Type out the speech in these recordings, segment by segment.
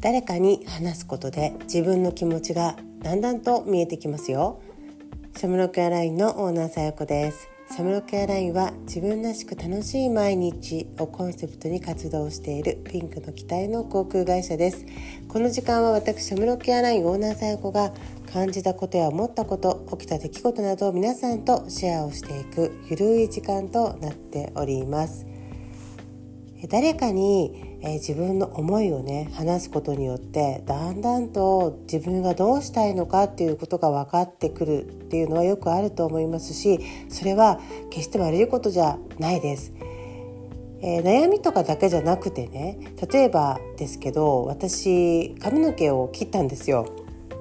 誰かに話すことで自分の気持ちがだんだんと見えてきますよ。シャムロックアラインのオーナーさやこです。シャムロックアラインは自分らしく楽しい毎日をコンセプトに活動しているピンクの機体の航空会社です。この時間は私シャムロックアラインオーナーさやこが感じたことや思ったこと起きた出来事などを皆さんとシェアをしていくゆるい時間となっております。誰かに、え自分の思いをね話すことによってだんだんと自分がどうしたいのかっていうことが分かってくるっていうのはよくあると思いますしそれは決して悪いことじゃないです。えー、悩みとかだけじゃなくてね例えばですけど私髪の毛を切ったんですよ。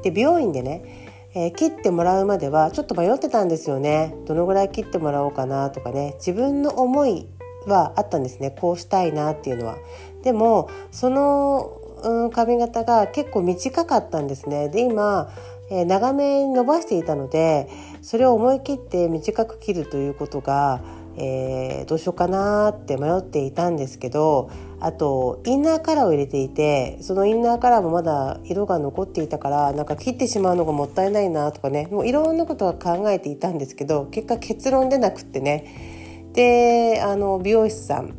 で美容院でねえー、切ってもらうまではちょっと迷ってたんですよねどのぐらい切ってもらおうかなとかね自分の思いはあったんですねこうしたいなっていうのは。でもその、うん、髪型が結構短かったんですね。で今、え、長めに伸ばしていたのでそれを思い切って短く切るということが、えー、どうしようかなって迷っていたんですけどあとインナーカラーを入れていてそのインナーカラーもまだ色が残っていたからなんか切ってしまうのがもったいないなとかねもういろんなことは考えていたんですけど結果結論出なくってねであの美容師さん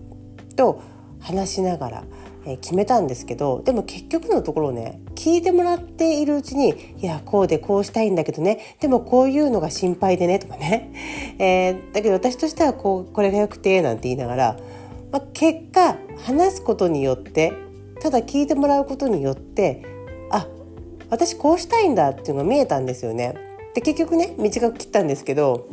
と話しながら、え決めたんですけどでも結局のところね聞いてもらっているうちに「いやこうでこうしたいんだけどねでもこういうのが心配でね」とかね、えー、だけど私としてはこうこれがよくてなんて言いながら、まあ、結果話すことによってただ聞いてもらうことによってあ私こうしたいんだっていうのが見えたんですよね。で結局ね短く切ったんですけど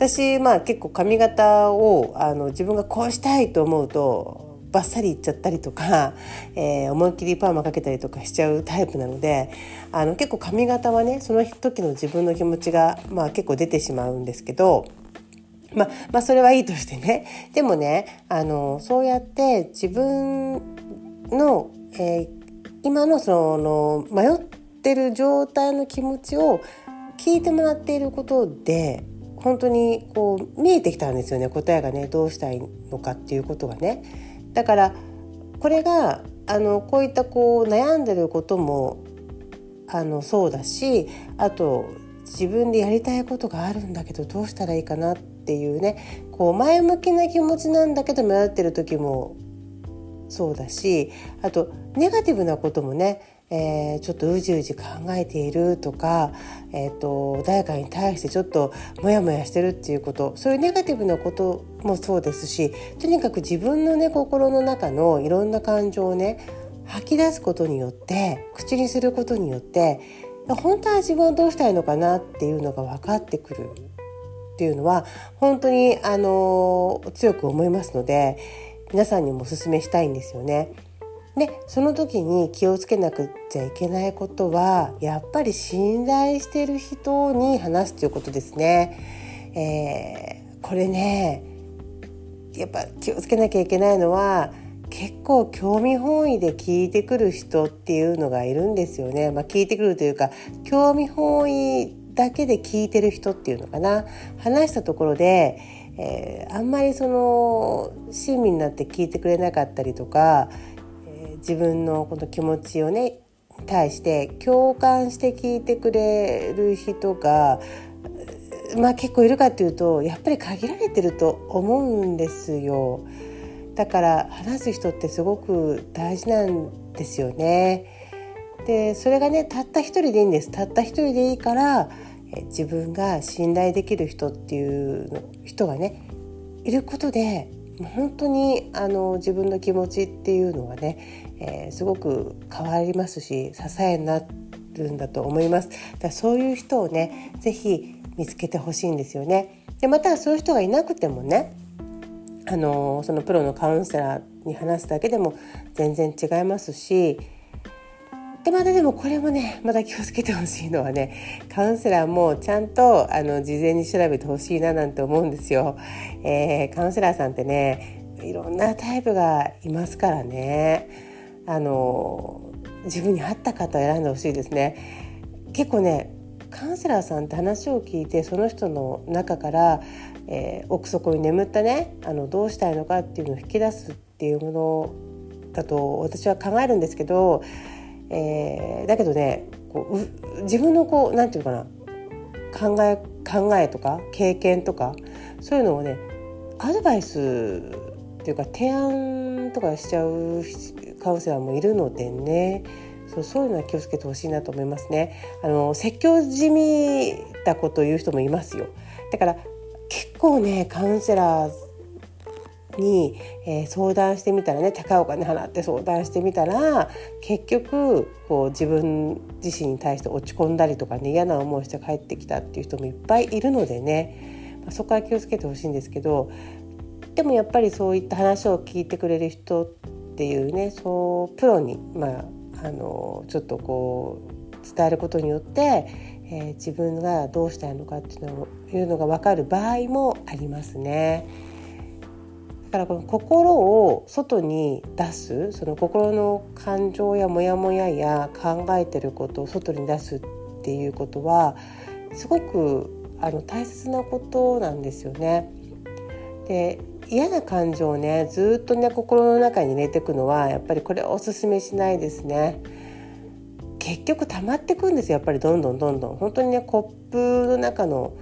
私まあ結構髪型をあの自分がこうしたいと思うとバッサリいっちゃったりとか、えー、思いっきりパーマかけたりとかしちゃうタイプなのであの結構髪型はねその時の自分の気持ちが、まあ、結構出てしまうんですけど。まあ、まあそれはいいとしてねでもねあのそうやって自分の、えー、今のその迷ってる状態の気持ちを聞いてもらっていることで本当にこう見えてきたんですよね答えがねどうしたいのかっていうことがね。だからこれがあのこういったこう悩んでることもあのそうだしあと自分でやりたいことがあるんだけどどうしたらいいかなっていうねこう前向きな気持ちなんだけど迷ってる時もそうだしあとネガティブなこともねえー、ちょっとうじうじ考えているとか、えーと、誰かに対してちょっとモヤモヤしてるっていうことそういうネガティブなこともそうですしとにかく自分のね心の中のいろんな感情をね吐き出すことによって口にすることによって本当は自分はどうしたいのかなっていうのが分かってくるっていうのは本当にあの強く思いますので皆さんにもお勧めしたいんですよね。でその時に気をつけなくちゃいけないことはやっぱり信頼してる人に話すということですね。えー、これねやっぱ気をつけなきゃいけないのは結構興味本位で聞いてくる人っていうのがいるんですよね。まあ、聞いてくるというか興味本位だけで聞いてる人っていうのかな話したところで、えー、あんまりその親身になって聞いてくれなかったりとか自分のこの気持ちをね対して共感して聞いてくれる人がまあ結構いるかっていうとやっぱり限られてると思うんですよ。だから話す人ってすごく大事なんですよね。でそれがねたった一人でいいんですたった一人でいいから自分が信頼できる人っていう人がねいることで本当にあの自分の気持ちっていうのはね、えー、すごく変わりますし支えになるんだと思います。だそういう人をね是非見つけてほしいんですよね。でまたそういう人がいなくてもねあのそのプロのカウンセラーに話すだけでも全然違いますしでまたでもこれもねまた気をつけてほしいのはねカウンセラーもちゃんとあの事前に調べてほしいななんて思うんですよ。えー、カウンセラーさんってねいろんなタイプがいますからねあの自分に合った方を選んでほしいですね。結構ねカウンセラーさんって話を聞いてその人の中から、えー、奥底に眠ったねあのどうしたいのかっていうのを引き出すっていうものだと私は考えるんですけどえー、だけどねこう自分のこうなんていうかな考え考えとか経験とかそういうのをねアドバイスっていうか提案とかしちゃうカウンセラーもいるのでねそうそういうのは気をつけてほしいなと思いますね。あの説教じみたことを言う人もいますよ。だから結構ねカウンセラーに、えー、相談してみたらね高いお金払って相談してみたら結局こう自分自身に対して落ち込んだりとかね嫌な思いして帰ってきたっていう人もいっぱいいるのでね、まあ、そこは気をつけてほしいんですけどでもやっぱりそういった話を聞いてくれる人っていうねそうプロに、まあ、あのちょっとこう伝えることによって、えー、自分がどうしたいのかっていうのいうのが分かる場合もありますね。だからこの心を外に出すその心の感情やモヤモヤや考えてることを外に出すっていうことはすごくあの大切なことなんですよね。で嫌な感情をねずっとね心の中に入れていくのはやっぱりこれはおすすめしないですね。結局溜まってくんですよやっぱりどんどんどんどん本当にねコップの中の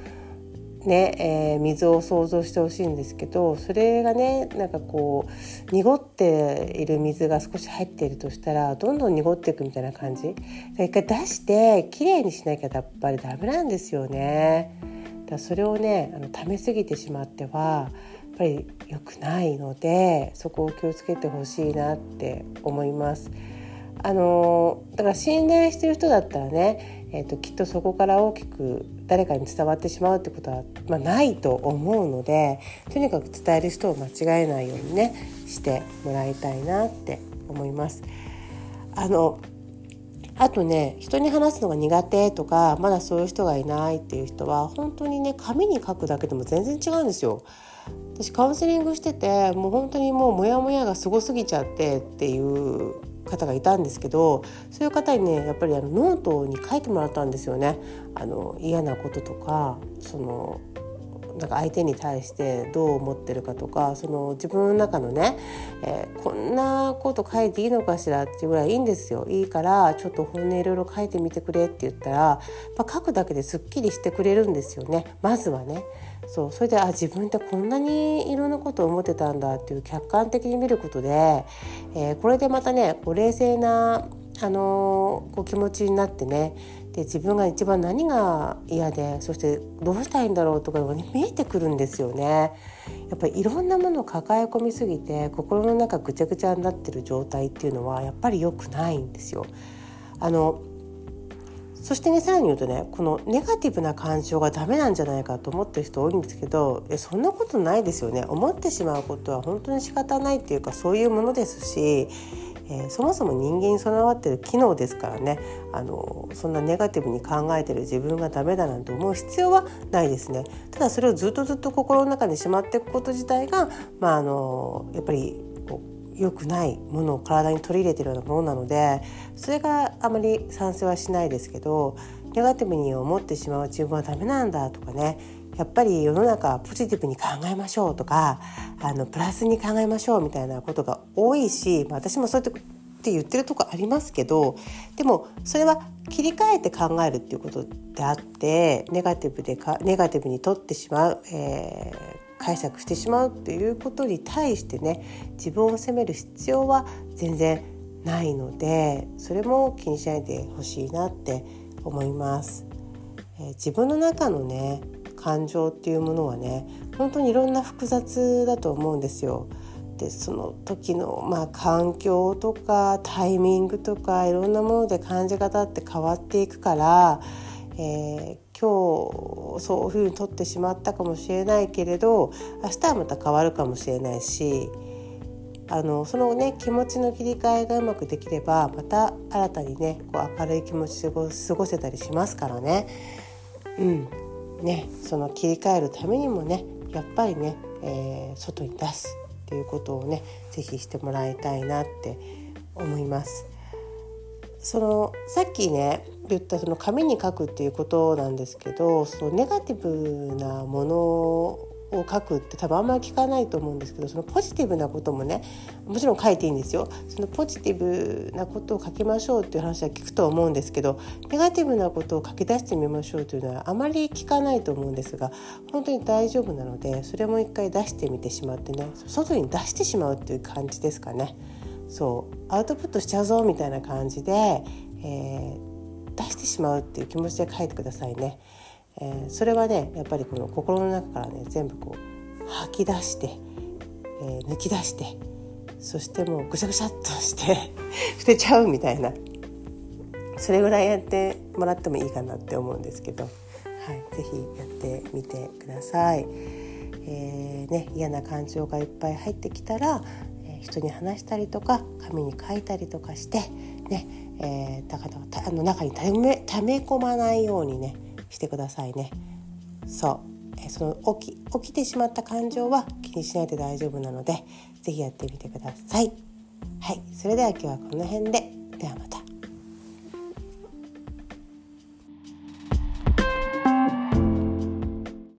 ね、えー、水を想像してほしいんですけどそれがねなんかこう濁っている水が少し入っているとしたらどんどん濁っていくみたいな感じ一回出してきれいにしなきゃやっぱりダメなんですよね。だそれをねあの溜めすぎてしまってはやっぱり良くないのでそこを気をつけてほしいなって思います。あのだから信頼してる人だったらね、えーときっとそこから大きく誰かに伝わってしまうってことは、まあ、ないと思うのでとにかく伝える人を間違えないようにねしてもらいたいなって思います。あのあとね人に話すのが苦手とかまだそういう人がいないっていう人は本当にね紙に書くだけでも全然違うんですよ。私カウンセリングしててもう本当にもうモヤモヤがすごすぎちゃってっていう方がいたんですけどそういう方にねやっぱりあのノートに書いてもらったんですよね。あの嫌なこととかそのなんか相手に対してどう思ってるかとかその自分の中のね、えー、こんなこと書いていいのかしらっていうぐらいいいんですよ。いいからちょっと本音いろいろ書いてみてくれって言ったら、ま、書くだけですっきりしてくれるんですよね。まずはね。そうそれであ自分ってこんなにいろんなことを思ってたんだっていう客観的に見ることで、えー、これでまたねこう冷静なあのー、こう気持ちになってねで自分が一番何が嫌でそしてどうしたいんだろうとかが、ね、見えてくるんですよね。やっぱりいろんなものを抱え込みすぎて心の中ぐちゃぐちゃになってる状態っていうのはやっぱり良くないんですよ。あのそしてねさらに言うとねこのネガティブな感情がダメなんじゃないかと思ってる人多いんですけどえそんなことないですよね思ってしまうことは本当に仕方ないっていうかそういうものですし、えー、そもそも人間に備わってる機能ですからね。あのそんなネガティブに考えてる自分がダメだなんて思う必要はないですね。ただそれをずっとずっと心の中にしまっていくこと自体が、まあ、あのやっぱり良くないものを体に取り入れてるようなものなのでそれがあまり賛成はしないですけどネガティブに思ってしまう自分はダメなんだとかね。やっぱり世の中はポジティブに考えましょうとかあのプラスに考えましょうみたいなことが多いし、ま、私もそうやって言ってるとこありますけどでもそれは切り替えて考えるっていうことであってネガティブでかネガティブにとってしまう、えー、解釈してしまうっていうことに対してね自分を責める必要は全然ないのでそれも気にしないでほしいなって思います。えー、自分の中のね感情っていうものはね本当にいろんな複雑だと思うんですよ。でその時の、まあ、環境とかタイミングとかいろんなもので感じ方って変わっていくから、えー、今日そういうふうに取ってしまったかもしれないけれど明日はまた変わるかもしれないしあのそのね気持ちの切り替えがうまくできればまた新たにねこう明るい気持ちで過ごせたりしますからね。うんね、その切り替えるためにもねやっぱりね、えー、外に出すっていうことをね是非してもらいたいなって思います。そのさっきね言ったその紙に書くっていうことなんですけどそのネガティブなものを書くって多分あんまり聞かないと思うんですけどそのポジティブなこともねもちろん書いていいんですよそのポジティブなことを書きましょうっていう話は聞くと思うんですけどネガティブなことを書き出してみましょうというのはあまり聞かないと思うんですが本当に大丈夫なのでそれも一回出してみてしまってね外に出してしまうっていう感じですかね。そうアウトプットしちゃうぞみたいな感じで、えー、出してしまうっていう気持ちで書いてくださいね。えー、それはねやっぱりこの心の中からね全部こう吐き出して、えー、抜き出してそしてもうぐしゃぐしゃっとして 捨てちゃうみたいなそれぐらいやってもらってもいいかなって思うんですけど、はい、是非やってみてください。えーね、嫌な感情がいっぱい入ってきたら、えー、人に話したりとか紙に書いたりとかして、ねえー、だからあの中にため溜め込まないようにねしてくださいね。そう、その起き起きてしまった感情は気にしないで大丈夫なので是非やってみてください。はい、それでは今日はこの辺で。ではまた。